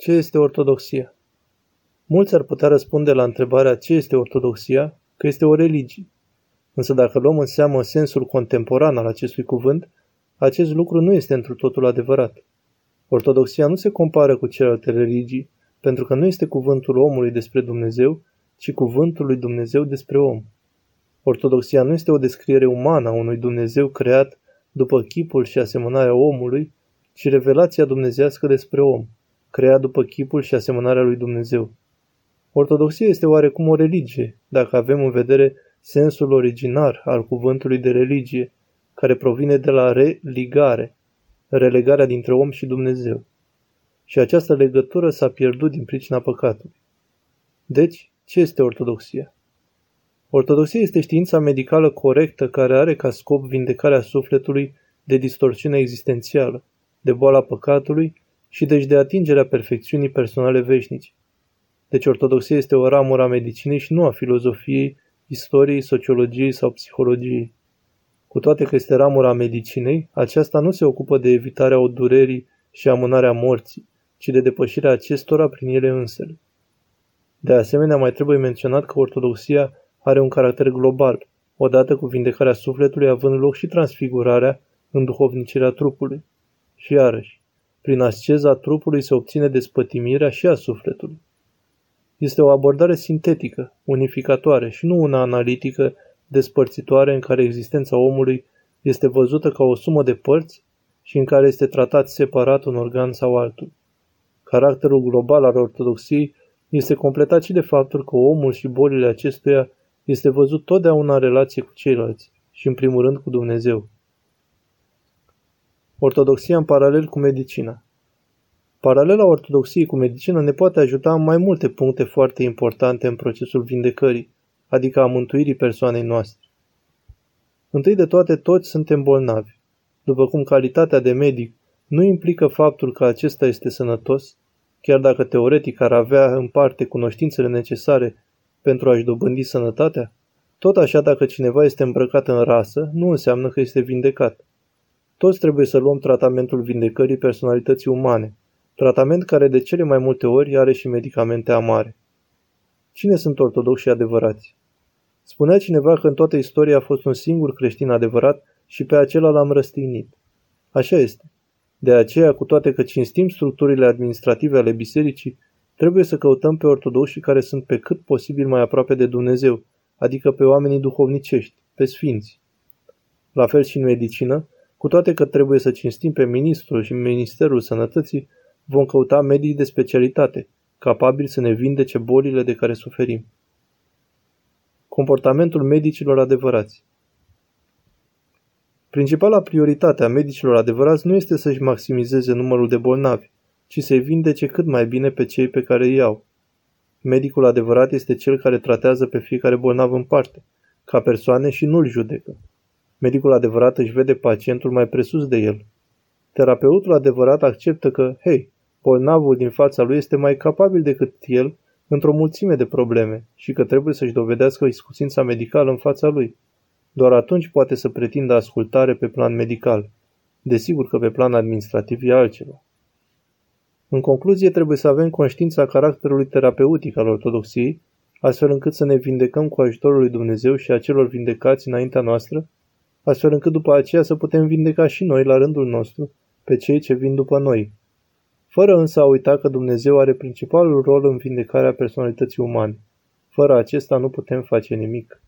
Ce este ortodoxia? Mulți ar putea răspunde la întrebarea ce este ortodoxia, că este o religie. Însă dacă luăm în seamă sensul contemporan al acestui cuvânt, acest lucru nu este într totul adevărat. Ortodoxia nu se compară cu celelalte religii, pentru că nu este cuvântul omului despre Dumnezeu, ci cuvântul lui Dumnezeu despre om. Ortodoxia nu este o descriere umană a unui Dumnezeu creat după chipul și asemănarea omului, ci revelația dumnezească despre om, creat după chipul și asemănarea lui Dumnezeu. Ortodoxia este oarecum o religie, dacă avem în vedere sensul originar al cuvântului de religie, care provine de la religare, relegarea dintre om și Dumnezeu. Și această legătură s-a pierdut din pricina păcatului. Deci, ce este ortodoxia? Ortodoxia este știința medicală corectă care are ca scop vindecarea sufletului de distorsiune existențială, de boala păcatului și deci de atingerea perfecțiunii personale veșnice. Deci ortodoxia este o ramură a medicinei și nu a filozofiei, istoriei, sociologiei sau psihologiei. Cu toate că este ramura medicinei, aceasta nu se ocupă de evitarea o durerii și amânarea morții, ci de depășirea acestora prin ele însele. De asemenea, mai trebuie menționat că ortodoxia are un caracter global, odată cu vindecarea sufletului având loc și transfigurarea în duhovnicirea trupului. Și iarăși, prin asceza trupului se obține despătimirea și a sufletului. Este o abordare sintetică, unificatoare și nu una analitică, despărțitoare în care existența omului este văzută ca o sumă de părți și în care este tratat separat un organ sau altul. Caracterul global al ortodoxiei este completat și de faptul că omul și bolile acestuia este văzut totdeauna în relație cu ceilalți și în primul rând cu Dumnezeu. Ortodoxia în paralel cu medicina. Paralela ortodoxiei cu medicina ne poate ajuta în mai multe puncte foarte importante în procesul vindecării, adică a mântuirii persoanei noastre. Întâi de toate, toți suntem bolnavi. După cum calitatea de medic nu implică faptul că acesta este sănătos, chiar dacă teoretic ar avea în parte cunoștințele necesare pentru a-și dobândi sănătatea, tot așa dacă cineva este îmbrăcat în rasă, nu înseamnă că este vindecat. Toți trebuie să luăm tratamentul vindecării personalității umane, tratament care de cele mai multe ori are și medicamente amare. Cine sunt ortodoxi adevărați? Spunea cineva că în toată istoria a fost un singur creștin adevărat și pe acela l-am răstignit. Așa este. De aceea, cu toate că cinstim structurile administrative ale bisericii, trebuie să căutăm pe ortodoxii care sunt pe cât posibil mai aproape de Dumnezeu, adică pe oamenii duhovnicești, pe sfinți. La fel și în medicină, cu toate că trebuie să cinstim pe ministrul și ministerul sănătății, vom căuta medii de specialitate, capabili să ne vindece bolile de care suferim. Comportamentul medicilor adevărați Principala prioritate a medicilor adevărați nu este să-și maximizeze numărul de bolnavi, ci să-i vindece cât mai bine pe cei pe care îi iau. Medicul adevărat este cel care tratează pe fiecare bolnav în parte, ca persoane și nu-l judecă. Medicul adevărat își vede pacientul mai presus de el. Terapeutul adevărat acceptă că, hei, bolnavul din fața lui este mai capabil decât el într-o mulțime de probleme și că trebuie să-și dovedească iscusința medicală în fața lui. Doar atunci poate să pretindă ascultare pe plan medical. Desigur că pe plan administrativ e altceva. În concluzie, trebuie să avem conștiința caracterului terapeutic al ortodoxiei, astfel încât să ne vindecăm cu ajutorul lui Dumnezeu și a celor vindecați înaintea noastră, astfel încât după aceea să putem vindeca și noi la rândul nostru pe cei ce vin după noi, fără însă a uita că Dumnezeu are principalul rol în vindecarea personalității umane. Fără acesta nu putem face nimic.